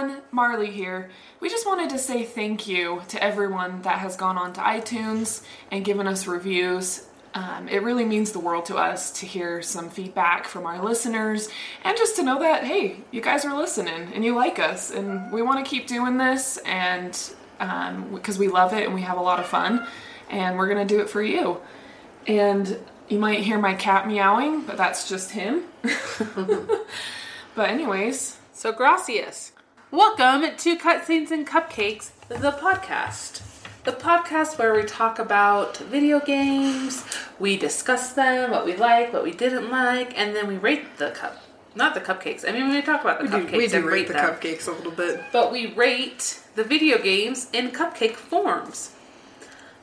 everyone, Marley here. We just wanted to say thank you to everyone that has gone on to iTunes and given us reviews. Um, it really means the world to us to hear some feedback from our listeners and just to know that, hey, you guys are listening and you like us and we want to keep doing this and because we love it and we have a lot of fun and we're going to do it for you. And you might hear my cat meowing, but that's just him. but, anyways, So, gracias. Welcome to Cutscenes and Cupcakes, the podcast. The podcast where we talk about video games, we discuss them, what we like, what we didn't like, and then we rate the cup. Not the cupcakes. I mean, we talk about the We do, cupcakes we do and rate the them. cupcakes a little bit. but we rate the video games in cupcake forms.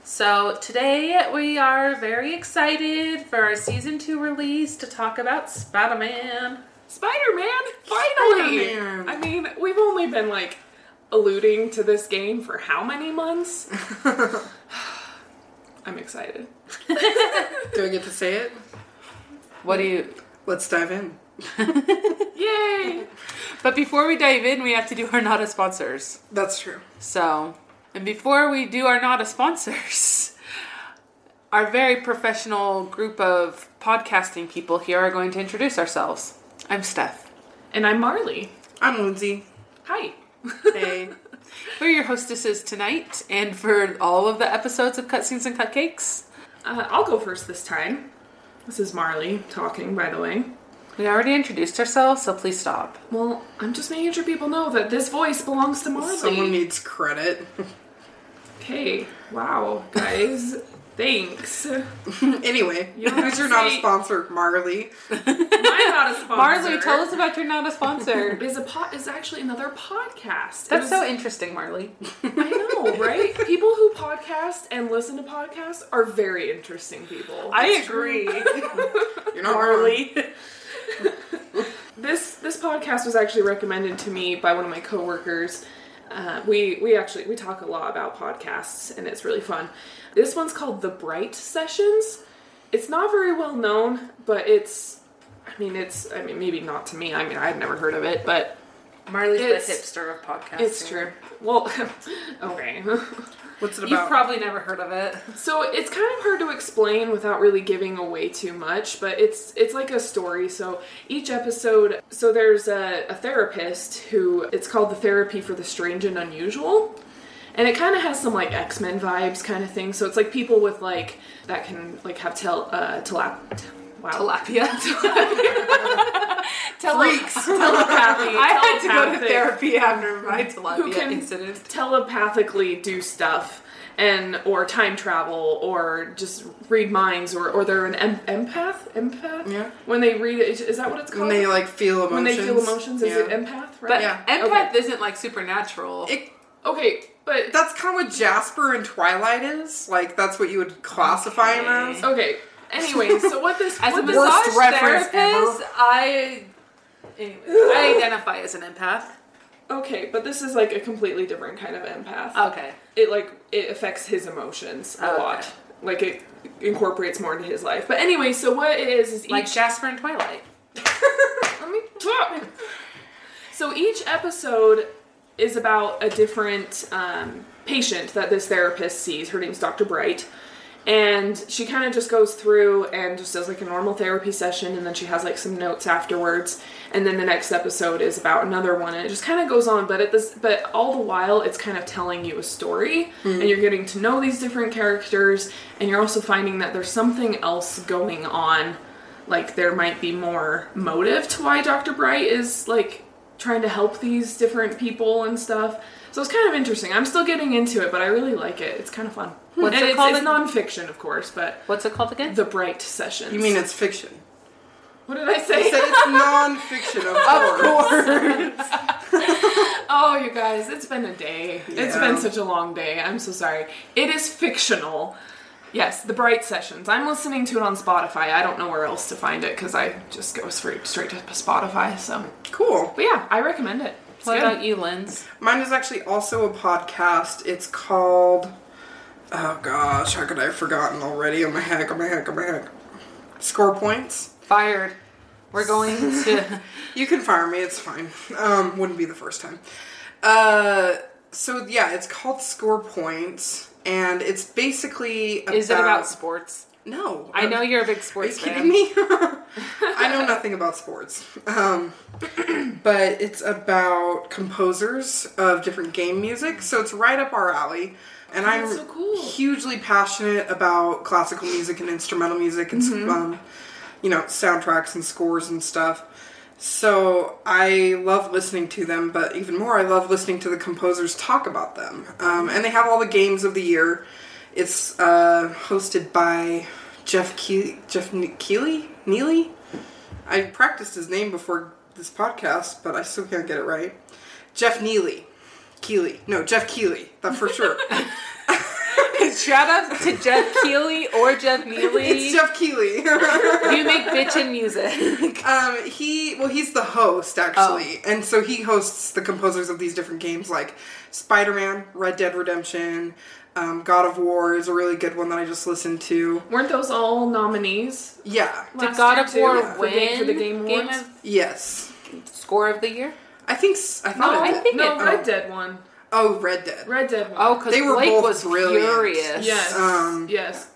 So today we are very excited for our season two release to talk about Spider Man. Spider Man, finally! Spider-Man. I mean, we've only been like alluding to this game for how many months? I'm excited. Do I get to say it? What do you? Let's dive in. Yay! But before we dive in, we have to do our not a sponsors. That's true. So, and before we do our not a sponsors, our very professional group of podcasting people here are going to introduce ourselves. I'm Steph. And I'm Marley. I'm Lindsay. Hi. Hey. We're your hostesses tonight, and for all of the episodes of Cutscenes and Cupcakes. Uh, I'll go first this time. This is Marley talking, by the way. We already introduced ourselves, so please stop. Well, I'm just making sure people know that this voice belongs to Marley. Someone needs credit. Okay. Wow, guys. Thanks. anyway, You don't who's to your not a sponsor? Marley. I'm not a sponsor. Marley, tell us about your not a sponsor. Is a pot is actually another podcast. That's was- so interesting, Marley. I know, right? people who podcast and listen to podcasts are very interesting people. It's agree. You're not Marley. This this podcast was actually recommended to me by one of my coworkers. Uh, we we actually we talk a lot about podcasts and it's really fun. This one's called the Bright Sessions. It's not very well known, but it's I mean it's I mean maybe not to me. I mean I'd never heard of it, but Marley's It's- the hipster of podcasts. it's true. Well, okay. What's it You've probably never heard of it. So it's kind of hard to explain without really giving away too much, but it's it's like a story. So each episode, so there's a, a therapist who it's called the therapy for the strange and unusual, and it kind of has some like X Men vibes kind of thing. So it's like people with like that can like have tel uh telap wow Tilapia. Freaks. telepathy. I had to go to therapy after my Who tilapia can incident. telepathically do stuff and or time travel or just read minds or or they're an em- empath empath Yeah. when they read it is, that what it's called When they like feel emotions. when they feel emotions is Yeah. it empath right But Yeah. empath isn't like supernatural. It, okay but that's kind of what Jasper and Twilight is. Like that's what you would classify him as. okay anyway so what this As a what this- massage therapist, ever. I anyway, I identify as an empath. okay but this is like a completely different kind of empath Okay. it like it affects his emotions a okay. lot like it incorporates more into his life but anyway so what it is is each Like Jasper and Twilight. Let me talk. So each episode is about a different um, patient that this therapist sees. Her name's Dr. Bright. And she kind of just goes through and just does like a normal therapy session, and then she has like some notes afterwards. And then the next episode is about another one, and it just kind of goes on. But at this, but all the while, it's kind of telling you a story, mm-hmm. and you're getting to know these different characters, and you're also finding that there's something else going on like there might be more motive to why Dr. Bright is like trying to help these different people and stuff. So it's kind of interesting. I'm still getting into it, but I really like it. It's kind of fun. What's and it it's, called it's again? nonfiction, of course, but What's it called again? the Bright Sessions. You mean it's fiction? what did I I say? said it's non-fiction, of course. oh, you guys, it's been a day. It's been such a long day. I'm so sorry. It is fictional. Yes, the Bright Sessions. I'm listening to it on Spotify. I don't know where else to find it because I just go straight straight to Spotify. So, Cool. but yeah, I recommend it. It's what good. about you, Linz? Mine is actually also a podcast. It's called. Oh gosh, how could I have forgotten already? Oh my heck! Oh my heck! Oh my heck! Score points. Fired. We're going to. You can fire me. It's fine. Um, wouldn't be the first time. Uh, so yeah, it's called Score Points, and it's basically about, Is it about sports? No, I know you're a big Are you sports kidding me? I know nothing about sports. Um, but it's about composers of different game music, so it's right up our alley. And I'm so cool. hugely passionate about classical music and instrumental music and Mm-hmm. um, you know soundtracks and scores and stuff. So I love listening to them, but even more, I love listening to the composers talk about them. Um, and they have all the games of the year. It's uh, hosted by Jeff Keely, Jeff Keely, Neely. I practiced his name before this podcast, but I still can't get it right. Jeff Neely, Keely, no Jeff Keely, that for sure. Shout out to Jeff Keeley or Jeff Neely. it's Jeff Keely. you make bitchin' music. Um, he well, he's the host actually, and so he hosts the composers of these different games like Spider-Man, Red Dead Redemption, um, God of War is a really good one that I just listened to. Weren't those all nominees? Yeah, Did God of War for win for the Game Awards? of yes, score of the year? I think s- I thought No, it I did. think no, it- Red. Dead one. Oh, Red Dead. Red Dead one. Oh, because They were Blake both was brilliant. furious. yes, um, yes.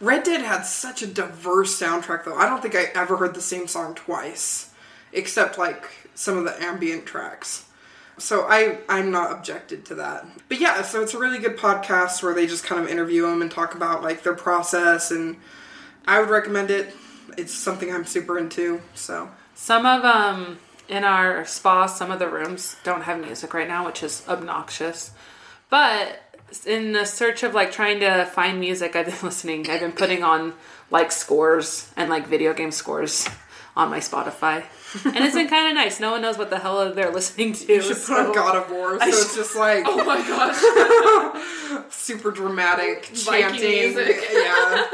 Red Dead had such a diverse soundtrack though. I don't think I ever heard the same song twice, except like some of the ambient tracks. So I I'm not objected to that. But yeah, so it's a really good podcast where they just kind of interview them and talk about like their process and I would recommend it. It's something I'm super into. So Some of um in our spa, some of the rooms don't have music right now, which is obnoxious. But in the search of like trying to find music, I've been listening. I've been putting on like scores and like video game scores on my Spotify, and it's been kind of nice. No one knows what the hell they're listening to. you should put on God of War, so it's just like Oh my gosh. super dramatic chanting. music. Yeah.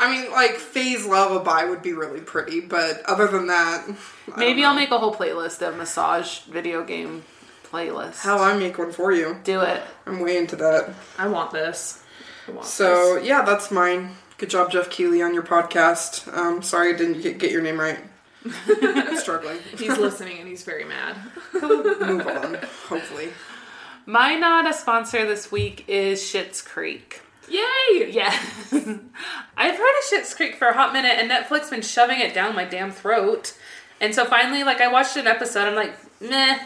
I mean, like Phase Lullaby would be really pretty, but other than that, I Maybe I'll make a whole playlist of massage video game playlist. Hell, I make one for you. Do it. I'm way into that. I want this. I want So this. yeah, that's mine. Good job, Jeff Keeley, on your podcast. Um, sorry I didn't get your name right. I'm struggling. he's listening and he's very mad. Move on. Hopefully. My not a sponsor this week is Schitt's Creek. Yay! Yeah. I've heard of Schitt's Creek for a hot minute, and Netflix been shoving it down my damn throat. And so finally, like, I watched an episode. I'm like, meh.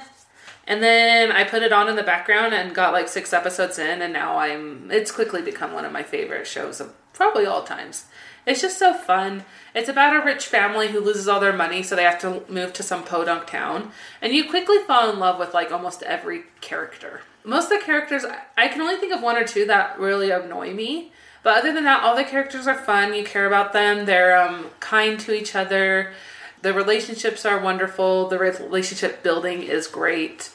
And then I put it on in the background and got like six episodes in, and now I'm. It's quickly become one of my favorite shows of probably all times. It's just so fun. It's about a rich family who loses all their money, so they have to move to some podunk town. And you quickly fall in love with like almost every character. Most of the characters, I- can only think of one or two that really annoy me. But other than that, all the characters are fun. You care about them. They're um, kind to each other. The relationships are wonderful. The relationship building is great.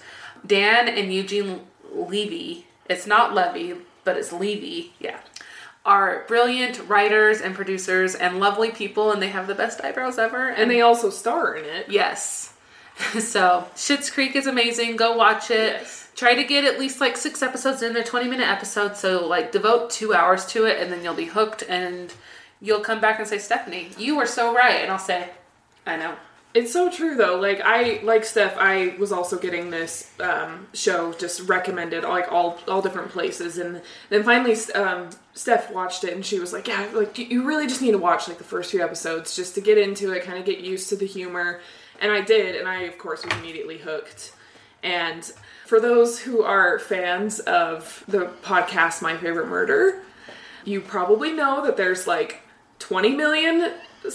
Dan and Eugene Levy, it's not Levy, but it's Levy, yeah, are brilliant writers and producers and lovely people, and they have the best eyebrows ever. And they also star in it. Yes. so, Schitt's Creek is amazing. Go watch it. Yes. Try to get at least like six episodes in. They're 20 minute episodes, so like devote two hours to it, and then you'll be hooked, and you'll come back and say, Stephanie, you were so right. And I'll say, I know. It's so true though. Like I like Steph. I was also getting this um, show just recommended, like all all different places, and then finally um, Steph watched it and she was like, "Yeah, like you- really just need to watch like the first few episodes just to get into it, kind of get used to the humor." And I did, and I of course was immediately hooked. And for those who are fans of the podcast My Favorite Murder, you probably know that there's like 20 million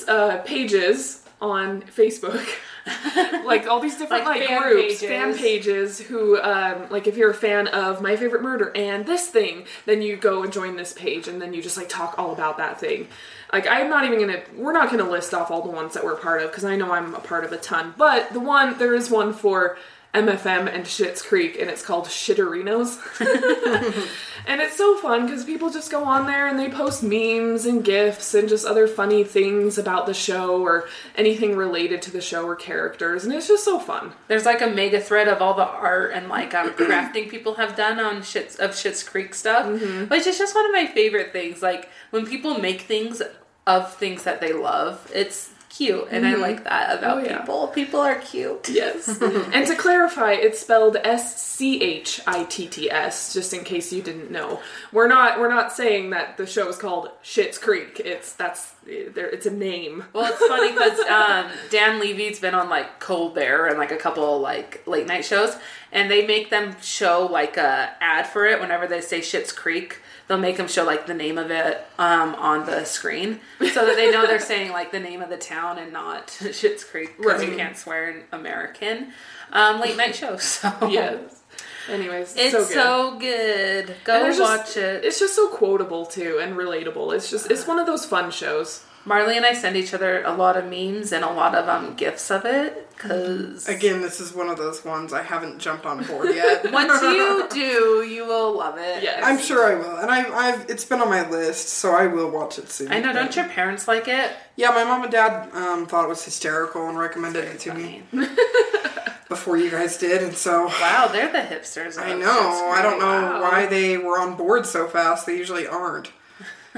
uh, pages on Facebook. like all these different Like like, fan groups, pages. fan pages who um, like if you're a fan of My Favorite Murder and this thing, then you go and join this page and then you just like talk all about that thing. Like I'm not even gonna we're not gonna list off all the ones that we're part of because I know I'm a part of a ton. But the one there is one for MFM and Schitt's Creek and it's called Shitterinos. And it's so fun because people just go on there and they post memes and gifs and just other funny things about the show or anything related to the show or characters, and it's just so fun. There's like a mega thread of all the art and like um, crafting people have done on shits of Shit's Creek stuff, which is just one of my favorite things. Like when people make things of things that they love, it's cute, and I like that about Oh, yeah. people. People are cute. Yes. and to clarify, it's spelled S C H I T T S, just in case you didn't know. We're not we're not saying that the show is called Shit's Creek. It's that's there it's a name. Well, it's funny because um, Dan Levy's been on like Colbert and like a couple like late night shows, and they make them show like a ad for it whenever they say Shit's Creek. They'll make them show like the name of it um, on the screen so that they know they're saying like the name of the town and not Shit's Creek because you can't swear in American um, late night shows. So Yes. Anyways, it's so so good. good. Go watch just- it. It's just so quotable too and relatable. It's just it's one of those fun shows. Marley and I send each other a lot of memes and a lot of um, gifs of it because Again, this is one of those ones I haven't jumped on board yet. Once you do, you will love it. Yes. I'm sure I will, and I, I've it's been on my list, so I will watch it soon. I know. Don't your parents like it? Yeah, my mom and dad um, thought it was hysterical and recommended it to me before you guys did, and so Wow, they're the hipsters. I know. I don't know Wow. why they were on board so fast. They usually aren't.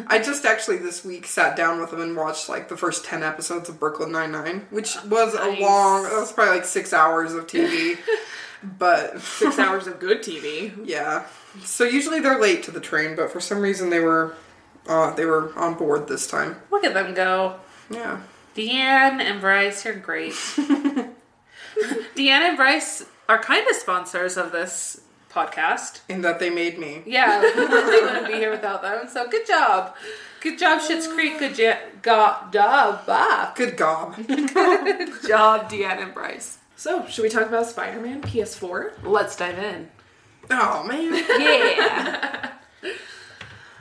I just actually this week sat down with them and watched like the first ten episodes of Brooklyn Nine Nine, which was Nice. a long. That was probably like six hours of TV, but Six hours of good TV. yeah. So usually they're late to the train, but for some reason they were, uh, they were on board this time. Look at them go. Yeah. Deanne and Bryce, you're great. Deanne and Bryce are kind of sponsors of this podcast. In that they made me. Yeah, they wouldn't be here without them. So good job. Good job, Shit's Creek. Good ja- go- job. Good gob. Good job, Deanne and Bryce. So, should we talk about Spider-Man PS4? Let's dive in. oh man. Yeah.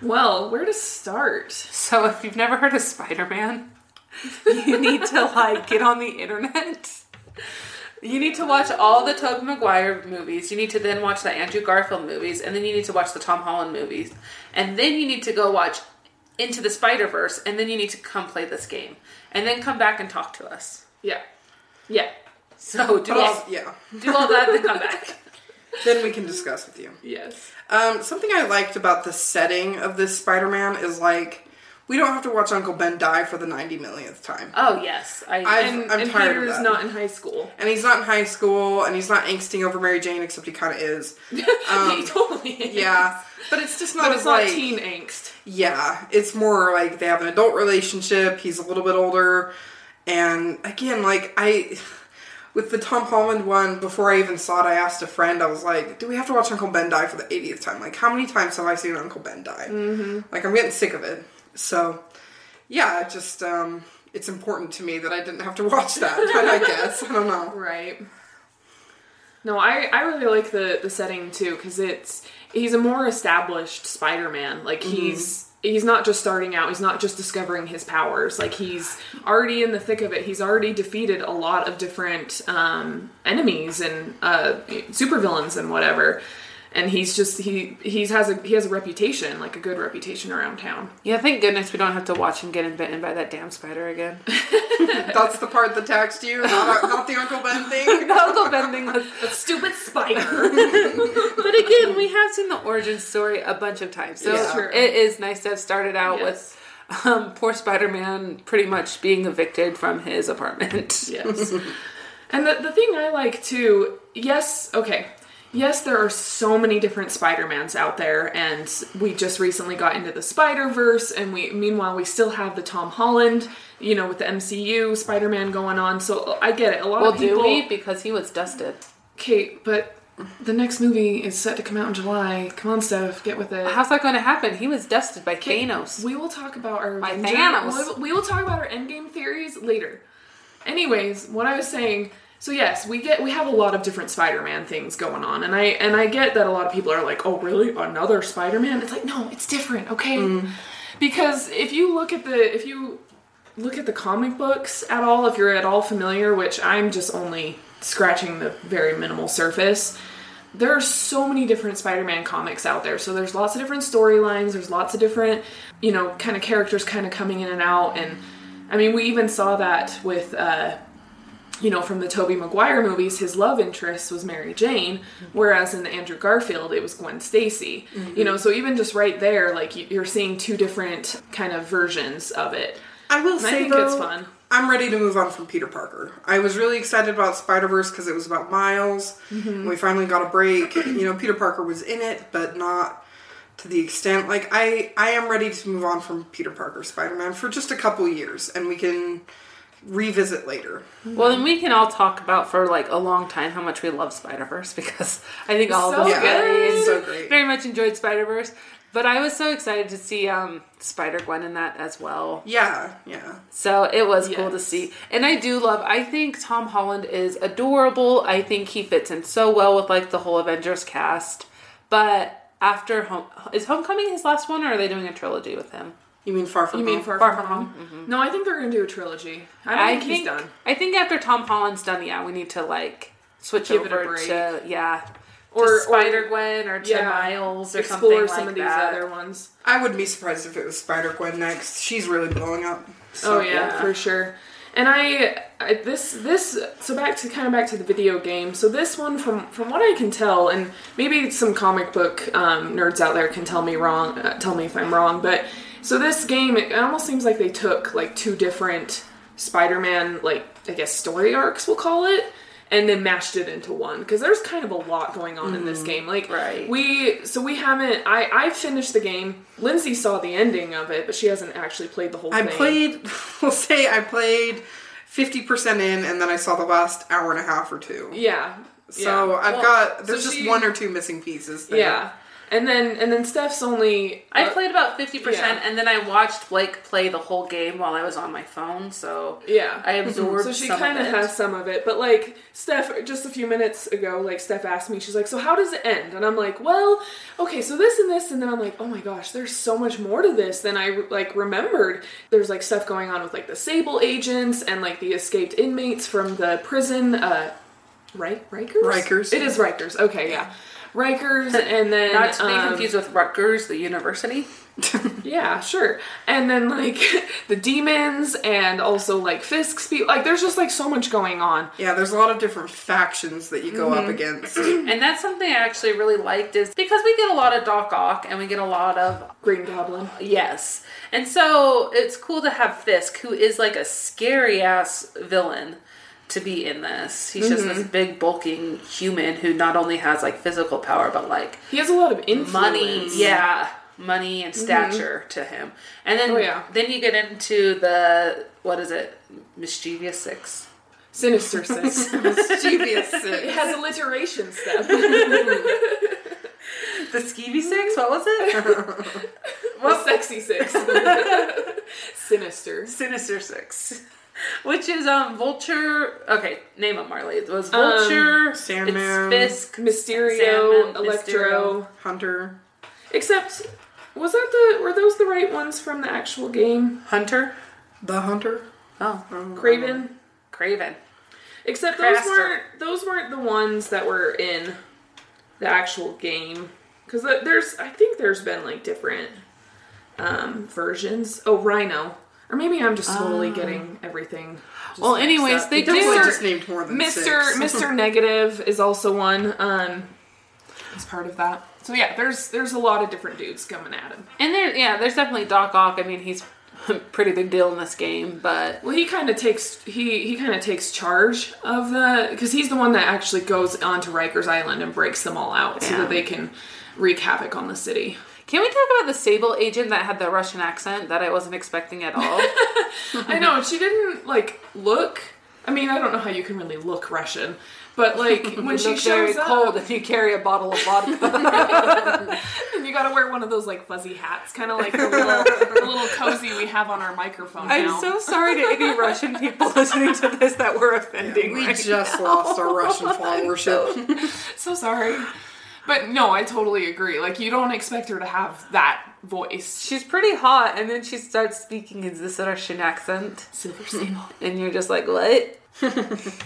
Well, where to start? So if you've never heard of Spider-Man, you need to like get on the internet. You need to watch all the Tobey Maguire movies. You need to then watch the Andrew Garfield movies, and then you need to watch the Tom Holland movies, and then you need to go watch Into the Spider Verse, and then you need to come play this game, and then come back and talk to us. Yeah. Yeah. So do But all also- yeah. do all that, then come back. Then we can discuss with you. Yes. Um, something I liked about the setting of this Spider-Man is like we don't have to watch Uncle Ben die for the ninety millionth time, Oh yes, I. I- And, I'm and tired of Peter's that. not in high school. and he's not in high school, and he's not angsting over Mary Jane, except he kind of is. Um, he totally is. Yeah, but it's just not But it's not teen angst. yeah, it's more like they have an adult relationship. He's a little bit older, and again, like I. With the Tom Holland one, before I even saw it, I asked a friend. I was like, "Do we have to watch Uncle Ben die for the 80th time? Like, how many times have I seen Uncle Ben die? Mm-hmm. Like, I'm getting sick of it." So, yeah, it just um, it's important to me that I didn't have to watch that. but I guess I don't know. Right. No, I, I really like the, the setting too because it's he's a more established Spider-Man. Like he's he's not just starting out. He's not just discovering his powers. Like he's already in the thick of it. He's already defeated a lot of different um, enemies and uh, supervillains and whatever. And he's just he he's has a he has a reputation like a good reputation around town. yeah, thank goodness we don't have to watch him getting bitten by that damn spider again. That's the part that taxed you, not, not the Uncle Ben thing. the Uncle Ben thing was That stupid spider. But again, we have seen the origin story a bunch of times, so Yeah. It is nice to have started out Yes. with um, poor Spider-Man pretty much being evicted from his apartment. Yes. and the, the thing I like too, yes, okay. Yes, there are so many different Spider-Mans out there, and we just recently got into the Spider-Verse, and we meanwhile we still have the Tom Holland, you know, with the MCU Spider-Man going on. So I get it. A lot Well, of people do we? Because he was dusted. Kate, but the next movie is set to come out in July. Come on, Steph, get with it. How's that going to happen? He was dusted by Thanos. We will talk about our By Thanos. We will talk about our endgame theories later. Anyways, what I was saying. So yes, we get we have a lot of different Spider-Man things going on, and I and I get that a lot of people are like, "Oh, really? Another Spider-Man?" It's like, no, it's different, okay? Because if you look at the if you look at the comic books at all, if you're at all familiar, which I'm just only scratching the very minimal surface, there are so many different Spider-Man comics out there. So there's lots of different storylines, there's lots of different, you know, kind of characters kind of coming in and out and I mean, we even saw that with uh you know, from the Tobey Maguire movies, his love interest was Mary Jane, whereas in the Andrew Garfield, it was Gwen Stacy. You know, so even just right there, like you- you're seeing two different kind of versions of it. I will And I say think though, it's fun. I'm ready to move on from Peter Parker. I was really excited about Spider Verse because it was about Miles. Mm-hmm. We finally got a break. you know, Peter Parker was in it, but not to the extent. Like I, I am ready to move on from Peter Parker Spider Man for just a couple years, and we can revisit later. Well, then we can all talk about for like a long time how much we love Spider Verse because I think all So of us Yeah, good. it's so great. very much enjoyed Spider Verse. But I was so excited to see um, Spider Gwen in that as well. Yeah, yeah. So it was cool to see. And I do love I think Tom Holland is adorable. I think he fits in so well with like the whole Avengers cast. But after home is Homecoming his last one or are they doing a trilogy with him? You mean Far From You mean Home? Far, Far From, From Home? Home? No, I think they're gonna do a trilogy. I don't think, he's done. I think after Tom Holland's done, yeah, we need to like switch Give it a over break. to yeah, Or- or Spider Gwen or to Yeah. Miles or Explore something some like of these that. other ones. I wouldn't be surprised if it was Spider Gwen next. She's really blowing up. So, oh yeah, yeah. for sure. And I, I this this so back to kind of back to the video game. So this one from from what I can tell, and maybe some comic book um, nerds out there can tell me wrong, uh, tell me if I'm wrong. But so this game, it almost seems like they took like two different Spider-Man, like I guess story arcs, we'll call it, and then mashed it into one because there's kind of a lot going on in this mm-hmm. game. Like Right. we, so we haven't. I I finished the game. Lindsay saw the ending of it, but she hasn't actually played the whole I thing. played, we'll say I played 50% in and then I saw the last hour and a half or two. Yeah. So yeah. I've Well, got, there's so just she- one or two missing pieces there. Yeah. And then and then Steph's only I uh, played about fifty percent, yeah. and then I watched Blake play the whole game while I was on my phone. So yeah. I absorbed. so she kind of has some of it, but like Steph, just a few minutes ago, like Steph asked me, she's like, "So how does it end?" And I'm like, "Well, okay, so this and this," and then I'm like, "Oh my gosh, there's so much more to this than I like remembered." There's like stuff going on with like the Sable agents and like the escaped inmates from the prison. Uh, right, Rikers. Rikers. It is Rikers. Okay, yeah, Rikers, and then Not to be um, confused with Rutgers, the university. Yeah, sure. And then like the demons and also like Fisk's people. Like there's just like so much going on. Yeah, there's a lot of different factions that you go Mm-hmm. up against. And that's something I actually really liked is because we get a lot of Doc Ock and we get a lot of Green Goblin. yes. And so it's cool to have Fisk, who is like a scary ass villain, to be in this. He's just Mm-hmm. this big bulking human who not only has like physical power but like He has a lot of influence. money, yeah, money and stature to him. And then Oh, yeah. then you get into the what is it? Mischievous Six. Sinister Six. Mischievous Six. it has alliteration stuff. The Skeevy Six? What was it? Well, sexy six. Sinister. Sinister Six. Which is um Vulture okay, name them Marley. It was Um, Vulture, Sandman. it's Fisk, Mysterio, Sandman, Electro. Hunter. Except, was that the were those the right ones from the actual game? Hunter. The Hunter. Oh, Kraven. Kraven. Except those weren't those weren't the ones that were in the actual game because there's I think there's been like different um, versions. Oh, Rhino, or maybe I'm just totally getting everything. just Well, anyways, up. they Definitely Mr. just named more than Mister. Mister Negative is also one. Um, as part of that. So yeah, there's there's a lot of different dudes coming at him. And there yeah, there's definitely Doc Ock. I mean he's a pretty big deal in this game, but Well, he kind of takes he he kind of takes charge of the because he's the one that actually goes onto Rikers Island and breaks them all out so that they can wreak havoc on the city. Can we talk about the Sable agent that had the Russian accent that I wasn't expecting at all? I know she didn't like look. I mean, I don't know how you can really look Russian, but like when she shows very up, cold if you carry a bottle of vodka. and you got to wear one of those like fuzzy hats, kind of like the little, the little cozy we have on our microphone I'm now. so sorry to any Russian people listening to this that we're offending. We right just lost our Russian followership. so sorry. But no, I totally agree. Like you don't expect her to have that voice. She's pretty hot, and then she starts speaking in this Russian accent, Silver Sable. and you're just like, what?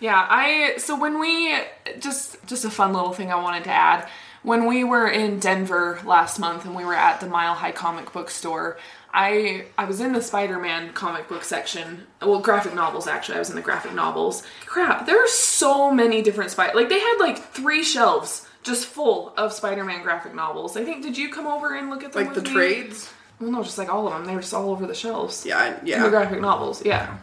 Yeah, I so when we just just a fun little thing I wanted to add. When we were in Denver last month and we were at the Mile High comic book store, I I was in the Spider-Man comic book section. Well, graphic novels actually. I was in the graphic novels. Crap, there are so many different spider. Like they had like three shelves just full of Spider-Man graphic novels. I think did you come over and look at them like the me? trades. Well, no, just like all of them. They were just all over the shelves. Yeah, I- In the yeah. graphic novels, yeah.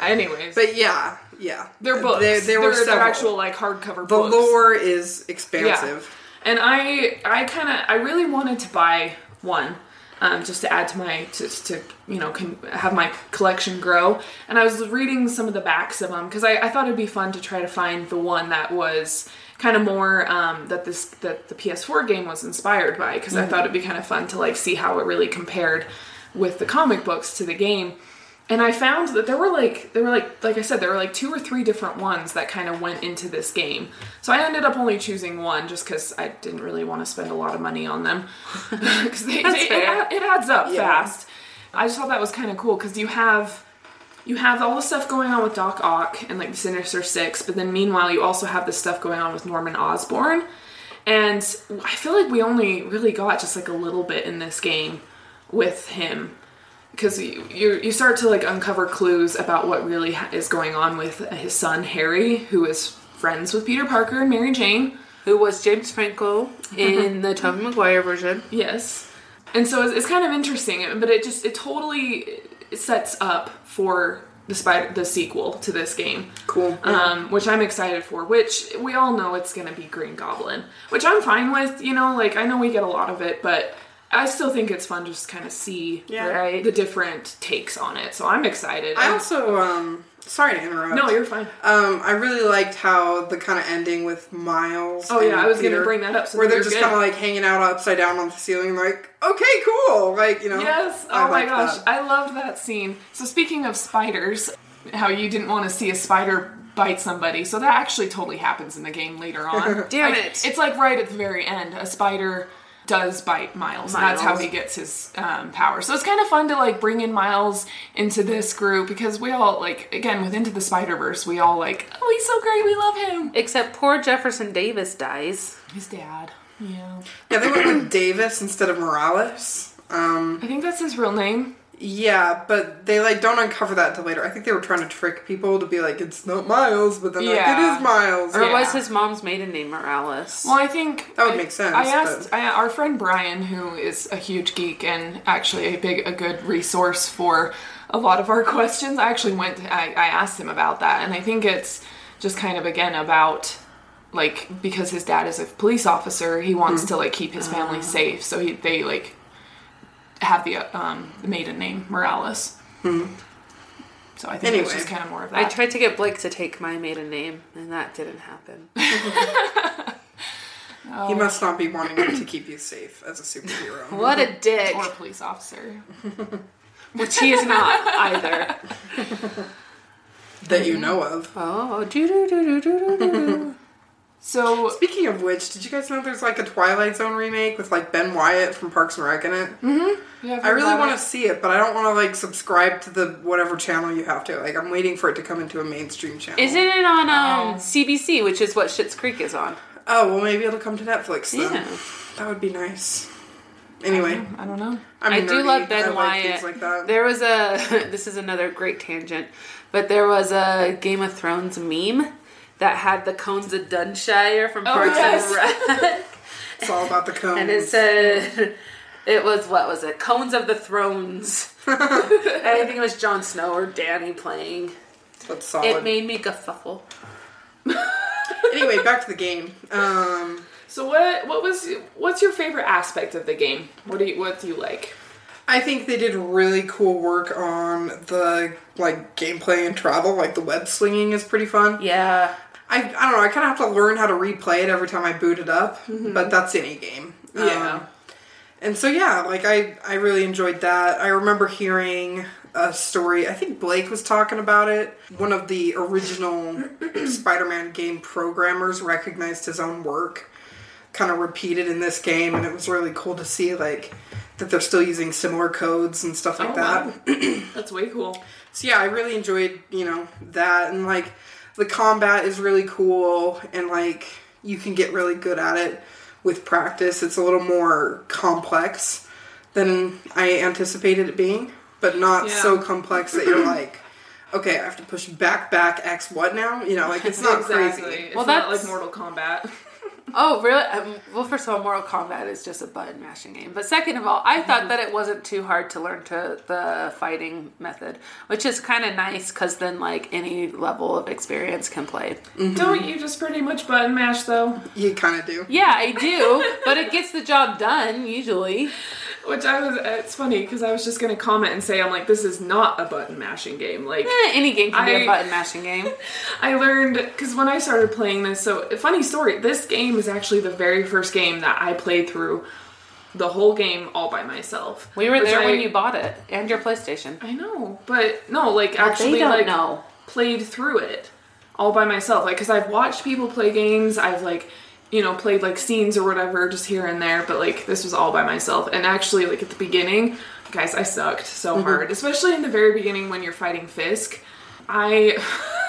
Anyways, But yeah, yeah. they're books. There, there were they're, they're actual like hardcover the books. lore is expansive. And I, I kind of, I really wanted to buy one, um, just to add to my, to, to you know, have my collection grow. And I was reading some of the backs of them because I, I thought it'd be fun to try to find the one that was kind of more um, that this that the PS4 game was inspired by because I thought it'd be kind of fun to like see how it really compared with the comic books to the game. And I found that there were like there were like like I said there were like two or three different ones that kind of went into this game. So I ended up only choosing one just because I didn't really want to spend a lot of money on them because they, That's they- it, it adds up Yeah. fast. I just thought that was kind of cool because you have you have all the stuff going on with Doc Ock and like the Sinister Six, but then meanwhile you also have this stuff going on with Norman Osborn. And I feel like we only really got just like a little bit in this game with him because you, you you start to like uncover clues about what really ha- is going on with his son Harry, who is friends with Peter Parker and Mary Jane. Who was James Franco in the Tobey Maguire version? Yes, and so it's, it's kind of interesting, but it just it totally sets up for the spider the sequel to this game. Cool. um, which I'm excited for. Which we all know it's going to be Green Goblin, which I'm fine with. You know, like I know we get a lot of it, but I still think it's fun to just kind of see Yeah. Right. the different takes on it. So I'm excited. I And- also, um, sorry to interrupt. no, you're fine. Um, I really liked how the kind of ending with Miles. Oh yeah, I was going to bring that up. So where they're just kind of like hanging out upside down on the ceiling, like, okay, cool, like you know. Yes. I Oh my gosh, that. I loved that scene. So speaking of spiders, how you didn't want to see a spider bite somebody, so that actually totally happens in the game later on. Damn I- it. It's like right at the very end, a spider does bite Miles, and that's how he gets his um, power. So it's kind of fun to like bring in Miles into this group because we all like again with Into the Spider Verse, we all like, oh, he's so great, we love him. Except poor Jefferson Davis dies. His dad, yeah, Yeah, they went with Davis instead of Morales. Um, I think that's his real name. Yeah, but they like don't uncover that until later. I think they were trying to trick people to be like, it's not Miles, but then like it is Miles. Or Yeah. was his mom's maiden name Morales? Well, I think That would I- make sense, I asked I, our friend Brian, who is a huge geek and actually a big, a good resource for a lot of our questions. I actually went, I, I asked him about that, and I think it's just kind of again about like because his dad is a police officer, he wants hmm. to like keep his family ah. safe, so he they like have the um the maiden name Morales. So I think it's. Anyway, just kind of more of that. I tried to get Blake to take my maiden name, and that didn't happen. He must not be wanting to keep you safe as a superhero. What a dick! or a police officer. Which he is not either. that you know of. Oh, doo doo doo doo doo doo. So Speaking of which, did you guys know there's like a Twilight Zone remake with like Ben Wyatt from Parks and Rec in it? Mm-hmm. Yeah, I really want to see it, but I don't want to like subscribe to the whatever channel you have to. Like I'm waiting for it to come into a mainstream channel. Isn't it on um, Oh. CBC, which is what Schitt's Creek is on? Oh well, maybe it'll come to Netflix then. Yeah. That would be nice. Anyway, I don't know. I'm I do love Ben I like Wyatt. things like that. There was a this is another great tangent, but there was a Game of Thrones meme that had the cones of Dunshire from Oh, Parks yes. and Rec, It's all about the cones. and it said it was what was it? Cones of the Thrones. and I think it was Jon Snow or Danny playing. That's It made me guffuffle. anyway, back to the game. Um, So what what was what's your favorite aspect of the game? What do you what do you like? I think they did really cool work on the like gameplay and travel. Like the web slinging is pretty fun. Yeah. I, I don't know. I kind of have to learn how to replay it every time I boot it up, but that's any game. Yeah. Um, and so yeah, like I I really enjoyed that. I remember hearing a story. I think Blake was talking about it. One of the original Spider-Man game programmers recognized his own work, kind of repeated in this game, and it was really cool to see like that they're still using similar codes and stuff like Oh, that. wow. That's way cool. So yeah, I really enjoyed, you know, that and like the combat is really cool and like you can get really good at it with practice. It's a little more complex than I anticipated it being, but not Yeah. so complex that you're like, okay, I have to push back back X what now? You know, like it's not exactly. crazy. It's Well, not that's- like Mortal Kombat. Oh, really? Um, well, first of all, Mortal Kombat is just a button mashing game. But second of all, I thought that it wasn't too hard to learn to the fighting method, which is kind of nice because then like any level of experience can play. Don't you just pretty much button mash though? You kind of do. Yeah, I do, but it gets the job done usually. Which I was. It's funny because I was just gonna comment and say I'm like this is not a button mashing game. Like Eh, any game can be I- a button mashing game. I learned because when I started playing this, so funny story. This game is actually the very first game that I played through the whole game all by myself. We were there I- when you bought it and your PlayStation. I know, but no, like But actually, like know. played through it all by myself. Like, because I've watched people play games, I've like, you know, played like scenes or whatever, just here and there. But like, this was all by myself. And actually, like at the beginning, guys, I sucked so mm-hmm. hard, especially in the very beginning when you're fighting Fisk. I,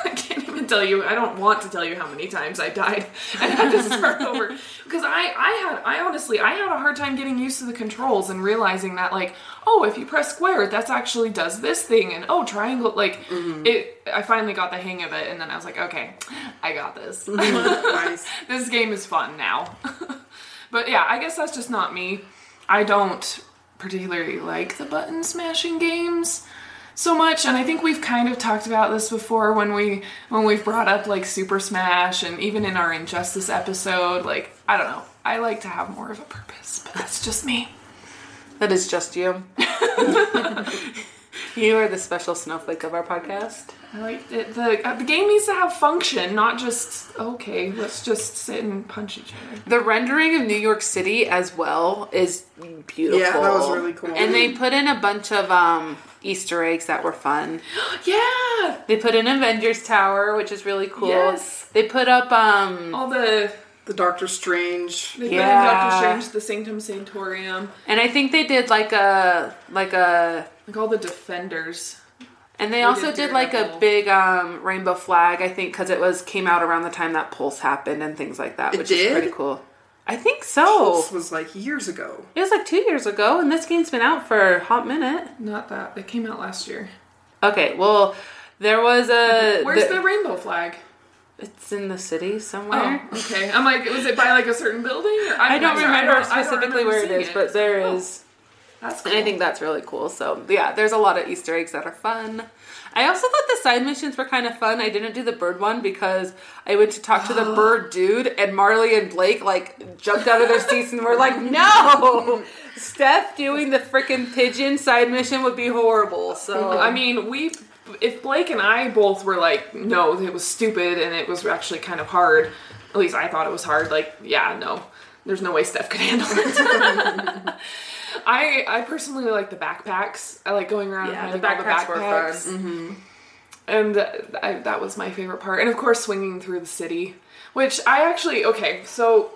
I can't tell you. I don't want to tell you how many times I died and had to start over because I, I had, I honestly, I had a hard time getting used to the controls and realizing that like, oh, if you press square, that's actually does this thing, and oh, triangle, like mm-hmm. it. I finally got the hang of it, and then I was like, okay, I got this. nice. this game is fun now. but yeah, I guess that's just not me. I don't particularly like the button smashing games so much and I think we've kind of talked about this before when we when we've brought up like Super Smash and even in our Injustice episode like I don't know. I like to have more of a purpose, but that's just me. That is just you. you are the special snowflake of our podcast. I like it. The uh, the game needs to have function, not just okay. Let's just sit and punch each other. The rendering of New York City as well is beautiful. Yeah, that was really cool. And they put in a bunch of um, Easter eggs that were fun. Yeah, They put in Avengers Tower, which is really cool. Yes. They put up um all the The Doctor Strange. they put Yeah. Doctor Strange, the Sanctum Sanctorium, and I think they did like a like a like all the defenders. And they They also did did like a big um rainbow flag I think cuz it was came out around the time that Pulse happened and things like that, It which did? is pretty cool. I think so. This was like years ago. It was like 2 years ago and this game's been out for a hot minute. Not that it came out last year. Okay, well there was a Where's the- the rainbow flag? It's in the city somewhere. Oh, okay. I'm like, was it by like a certain building? I don't remember I don't- I don't specifically remember where it is, but there is. That's And I think that's really cool. So yeah, there's a lot of Easter eggs that are fun. I also thought the side missions were kind of fun. I didn't do the bird one because I went to talk to the bird dude, and Marley and Blake like jumped out of their seats and were like, "No, Steph doing the freaking pigeon side mission would be horrible." So I mean, we if Blake and I both were like, no, it was stupid and it was actually kind of hard. At least I thought it was hard. Like, yeah, no, there's no way Steph could handle it. I I personally like the backpacks. I like going around Yeah, and the finding all backpacks were backpacks. fun. and I, that was my favorite part and of course swinging through the city which i actually okay so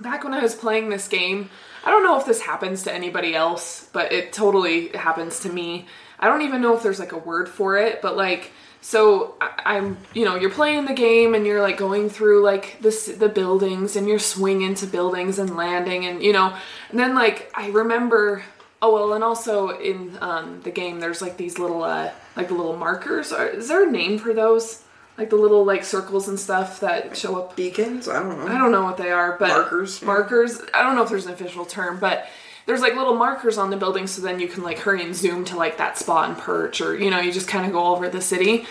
back when i was playing this game i don't know if this happens to anybody else but it totally happens to me i don't even know if there's like a word for it but like so I- i'm you know you're playing the game and you're like going through like this the buildings and you're swinging to buildings and landing and you know and then like i remember Oh well, and also in um, the game, there's like these little, uh, like the little markers. Are, is there a name for those? Like the little like circles and stuff that show up. Beacons? I don't know. I don't know what they are, but Markers. Markers. I don't know if there's an official term, but there's like little markers on the building, so then you can like hurry and zoom to like that spot and perch, or you know, you just kind of go over the city.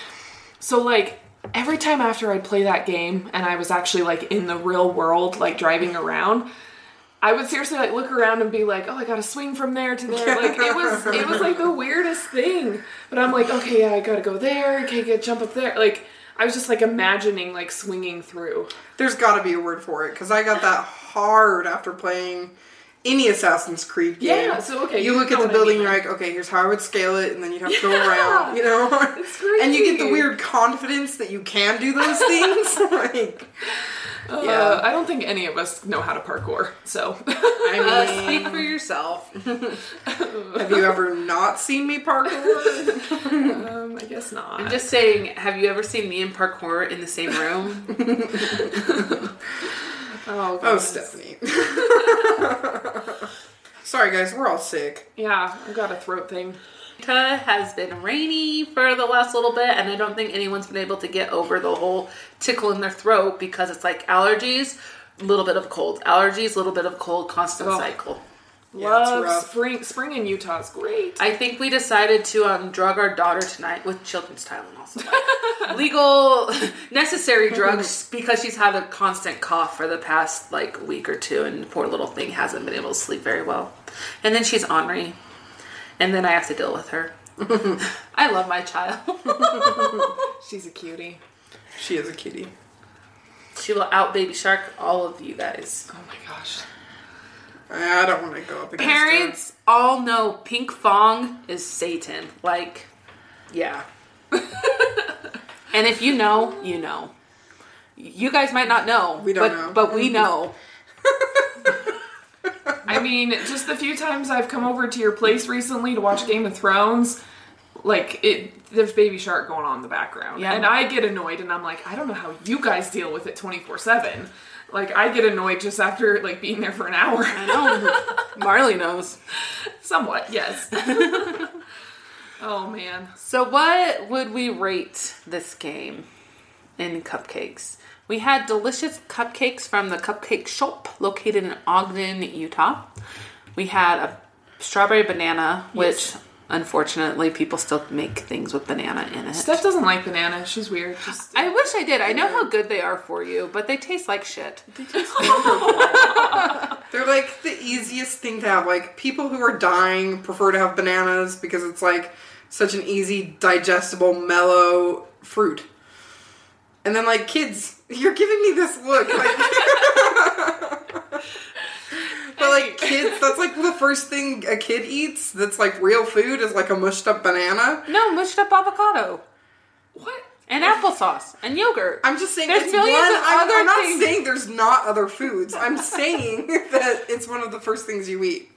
So like every time after I'd play that game, and I was actually like in the real world, like driving around. I would seriously like look around and be like, "Oh, I got to swing from there to there." Like it was, it was like the weirdest thing. But I'm like, "Okay, yeah, I got to go there. Okay, get jump up there." Like I was just like imagining like swinging through. There's got to be a word for it because I got that hard after playing any Assassin's Creed game. Yeah, so, okay, you, you look at the what I building, mean. you're like, okay, here's how I would scale it, and then you'd have to go around, you know. It's And you get the weird confidence that you can do those things. like, Uh, Yeah. I don't think any of us know how to parkour. So I mean, uh, speak for yourself. have you ever not seen me parkour? um, I guess not. I'm just saying, have you ever seen me and parkour in the same room? Oh, Oh. Stephanie. Sorry, guys, we're all sick. Yeah, I've got a throat thing. It has been rainy for the last little bit, and I don't think anyone's been able to get over the whole tickle in their throat because it's like allergies a little bit of cold. Allergies, a little bit of cold, constant Oh. cycle. Yeah, Love spring. Spring in Utah is great. I think we decided to um, drug our daughter tonight with children's Tylenol. Legal, necessary drugs because she's had a constant cough for the past like week or two, and poor little thing hasn't been able to sleep very well. And then she's ornery, and then I have to deal with her. I love my child. She's a cutie. She is a kitty. she will out baby shark all of you guys. Oh my gosh. I don't want to go up against her. Parents all know Pinkfong is Satan. Like, yeah. and if you know, you know. You guys might not know. We don't but, know. But we know. I mean, just the few times I've come over to your place recently to watch Game of Thrones, like it, there's Baby Shark going on in the background, Yeah. and I get annoyed, and I'm like, I don't know how you guys deal with it 24 seven. Like I get annoyed just after like being there for an hour. I know. Marley knows. Somewhat, yes. oh man. So, what would we rate this game in cupcakes? We had delicious cupcakes from the Cupcake Shop located in Ogden, Utah. We had a strawberry banana, which Yes. Unfortunately people still make things with banana in it. Steph doesn't like banana. She's weird. Just I wish I did. I know how good they are for you, but they taste like shit. They're like the easiest thing to have. Like people who are dying prefer to have bananas because it's like such an easy, digestible, mellow fruit. And then like kids, you're giving me this look. Like, but like kids, that's like the first thing a kid eats. That's like real food is like a mushed up banana. No, mushed up avocado what? and applesauce and yogurt. I'm just saying There's millions one. of I'm, other I'm not things. saying there's not other foods. I'm saying that it's one of the first things you eat,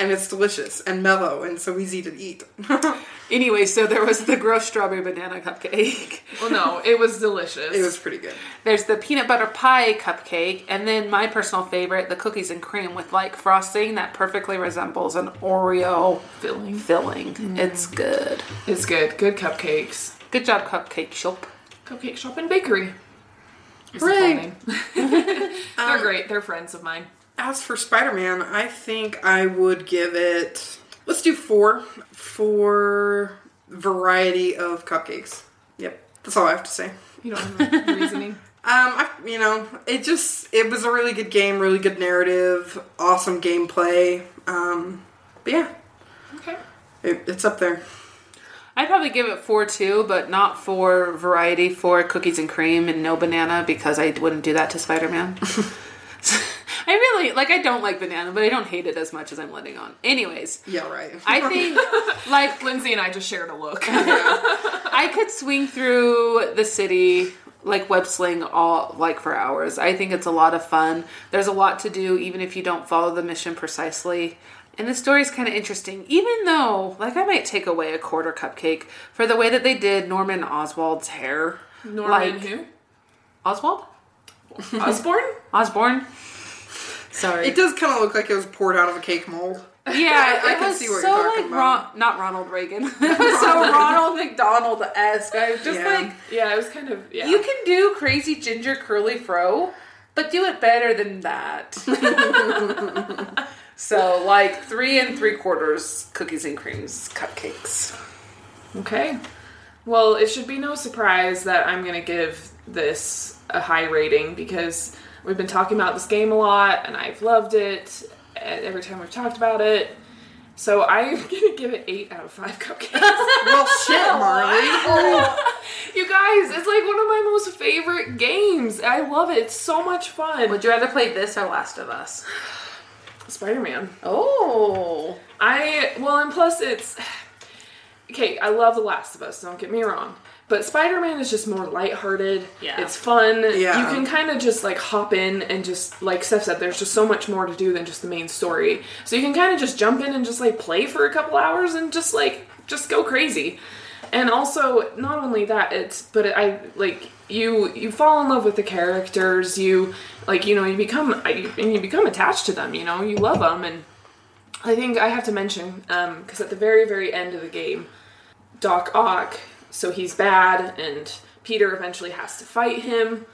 and it's delicious and mellow and so easy to eat. Anyway, so there was the gross strawberry banana cupcake. Well, no, it was delicious. it was pretty good. There's the peanut butter pie cupcake, and then my personal favorite, the cookies and cream with like frosting that perfectly resembles an Oreo filling. filling. Mm. It's good. It's good. Good cupcakes. Good job, Cupcake Shop. Cupcake Shop and Bakery. Is the full Hooray. name. They're great. They're friends of mine. As for Spider Man, I think I would give it. Let's do four for variety of cupcakes. Yep, that's all I have to say. You don't have a reasoning. Um, I, you know, it just it was a really good game, really good narrative, awesome gameplay. Um, but yeah, Okay. it, it's up there. I'd probably give it four too, but not for variety, for cookies and cream and no banana because I wouldn't do that to Spider Man. I really like. I don't like banana, but I don't hate it as much as I'm letting on. Anyways, Yeah, right. I think like Lindsay and I just shared a look. I could swing through the city like web sling all like for hours. I think it's a lot of fun. There's a lot to do even if you don't follow the mission precisely. And the story is kind of interesting, even though, like, I might take away a quarter cupcake for the way that they did Norman Oswald's hair. Norman Like- who? Oswald? Osborne? Osborne? Sorry. It does kind of look like it was poured out of a cake mold. Yeah, I it can see what so you're talking like about. Ron- not Ronald Reagan. it was so Ronald McDonald esque. I was just Yeah. like, Yeah, it was kind of yeah. you can do crazy ginger curly fro, but do it better than that. so like three and three quarters cookies and creams cupcakes. Okay. Well, it should be no surprise that I'm going to give this a high rating because we've been talking about this game a lot and I've loved it every time we've talked about it. So I'm going to give it 8 out of 5 cupcakes. Well, shit, Marley. you guys, it's like one of my most favorite games. I love it. It's so much fun. Would you rather play this or Last of Us? Spider Man. Oh. I well, and plus it's okay. I love The Last of Us. Don't get me wrong, but Spider Man is just more lighthearted. Yeah. it's fun. Yeah. you can kind of just like hop in and just like Steph said. There's just so much more to do than just the main story. So you can kind of just jump in and just like play for a couple hours and just like just go crazy. And also, not only that, it's but I like you you fall in love with the characters. You like you know you become I- and you become attached to them. You know you love them and. I think I have to mention um, because at the very, very end of the game, Doc Ock, so he's bad, and Peter eventually has to fight him,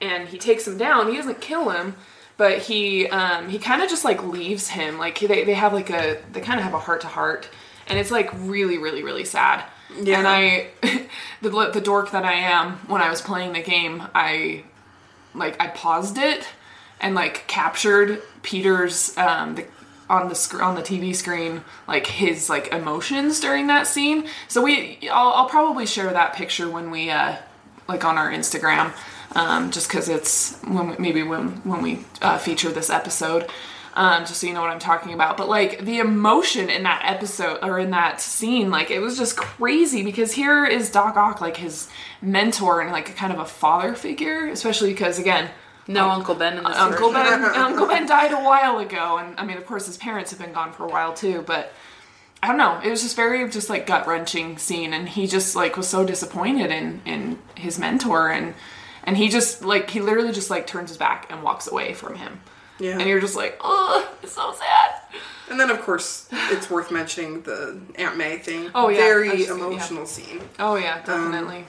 and he takes him down. He doesn't kill him, but he um, he kind of just like leaves him. Like they they have like a they kind of have a heart to heart, and it's like really really really sad. Yeah. And I, the the dork that I am, when I was playing the game, I like I paused it and like captured Peter's um the on the sc- on the TV screen like his like emotions during that scene. So we I'll, I'll probably share that picture when we uh like on our Instagram um just cuz it's when we, maybe when when we uh, feature this episode um just so you know what I'm talking about. But like the emotion in that episode or in that scene like it was just crazy because here is Doc Ock like his mentor and like kind of a father figure, especially because again No Uncle Ben in this Uncle version. Ben, Uncle Ben died a while ago, and I mean, of course, his parents have been gone for a while too. But I don't know. It was just very just like gut wrenching scene, and he just like was so disappointed in in his mentor, and and he just like he literally just like turns his back and walks away from him, Yeah. and you're just like, oh, it's so sad. And then, of course, it's worth mentioning the Aunt May thing. Oh, yeah. Very just- emotional scene. Oh yeah, definitely. Um,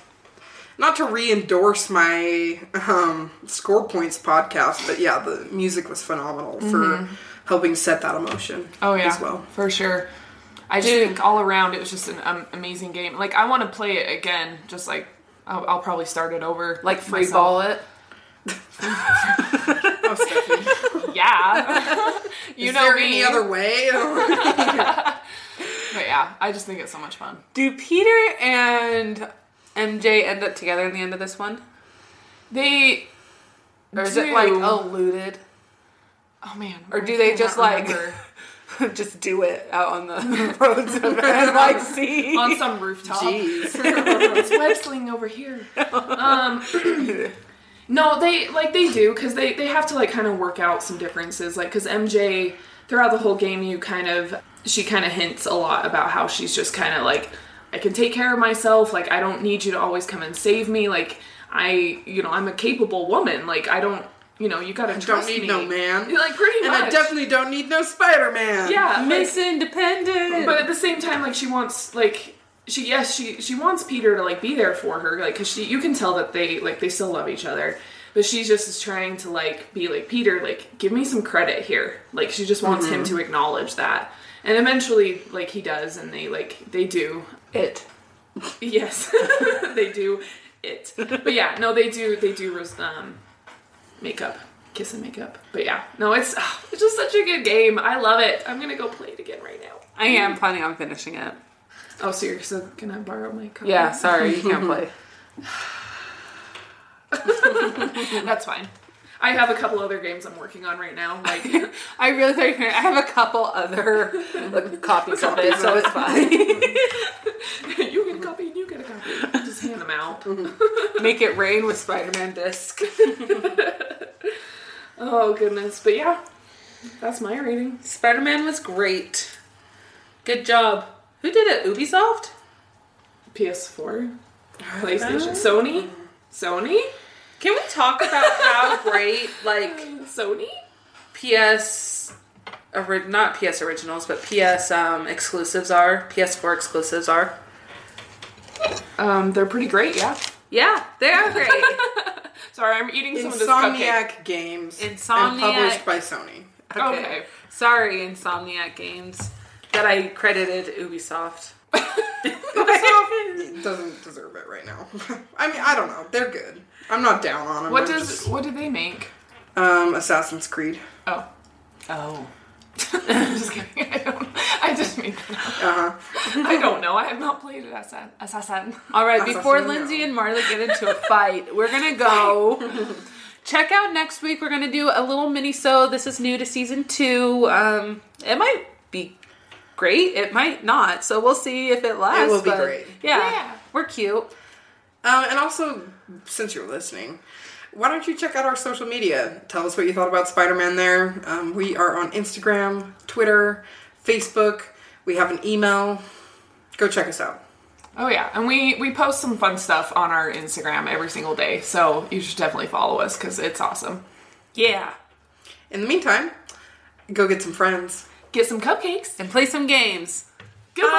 Not to re endorse my um, Score Points podcast, but yeah, the music was phenomenal for helping set that emotion Oh yeah, as well. for sure. I just think all around it was just an um, amazing game. Like I want to play it again. Just like I'll, I'll probably start it over. Like free myself. ball it. Oh, Yeah. you Is know there me. any other way? But yeah, I just think it's so much fun. Do Peter and MJ end up together in the end of this one? They Or is do. it like alluded? Oh man. Or do they just like just do it out on the roads like see? on some rooftop? Jeez. it's web over here. Um, no, they like they do because they they have to like kind of work out some differences. Like because MJ throughout the whole game, you kind of she kind of hints a lot about how she's just kind of like I can take care of myself. Like I don't need you to always come and save me. Like I you know I'm a capable woman. Like I don't you know you gotta I trust me. don't trust need me. no man. Like pretty man. and much. I definitely don't need no Spider Man. yeah. like- Miss Independent. but at the same time like she wants like she yes she she wants peter to like be there for her like because she you can tell that they like they still love each other but she's just is trying to like be like peter like give me some credit here like she just wants him mm-hmm. to acknowledge that and eventually like he does and they like they do it. yes they do it but yeah no they do they do um makeup kiss and makeup but yeah no it's ah, it's just such a good game i love it i'm gonna go play it again right now I am planning on finishing it. Oh, so you're so can I borrow my copy? Yeah, sorry, you can't play. that's fine. I have a couple other games I'm working on right now. Like, I really thought you were I have a couple other like, copies of it, so it's fine. you get a copy and you get a copy. Just hand them out. Make it rain with Spider-Man disc. Oh goodness, but yeah, that's my rating. Spider-Man was great. Good job. Who did it? Ubisoft? PS4, PlayStation, Sony, mm-hmm. Sony, Can we talk about how great like Sony. PS ori- not PS originals, but PS um, exclusives are? PS4 exclusives are? Um, they're pretty great. Yeah. Yeah, they are great. Sorry, I'm eating some of this cupcake. Insomniac Games. Insomniac. And published by Sony. Okay. Sorry, Insomniac Games. That I credited Ubisoft. It doesn't deserve it right now. I mean, I don't know. They're good. I'm not down on them. What I'm does just- what do they make? um Assassin's Creed? Oh, Oh. I'm just kidding. I don't. I just made that up. Uh huh. I don't know. I have not played it as a Assassin. All right, That's before awesome. Lindsay and Marla get into a fight, we're gonna go. Check out next week. We're gonna do a little mini so. This is new to season two. Um, it might be great. It might not. So we'll see if it lasts. It will be but great. Yeah, Yeah. we're cute. Um, and also, since you're listening, why don't you check out our social media? Tell us what you thought about Spider Man there. Um, we are on Instagram, Twitter, Facebook. We have an email. Go check us out. Oh yeah, and we we post some fun stuff on our Instagram every single day, so you should definitely follow us because it's awesome. Yeah, In the meantime, go get some friends. Get some cupcakes. and play some games. Goodbye.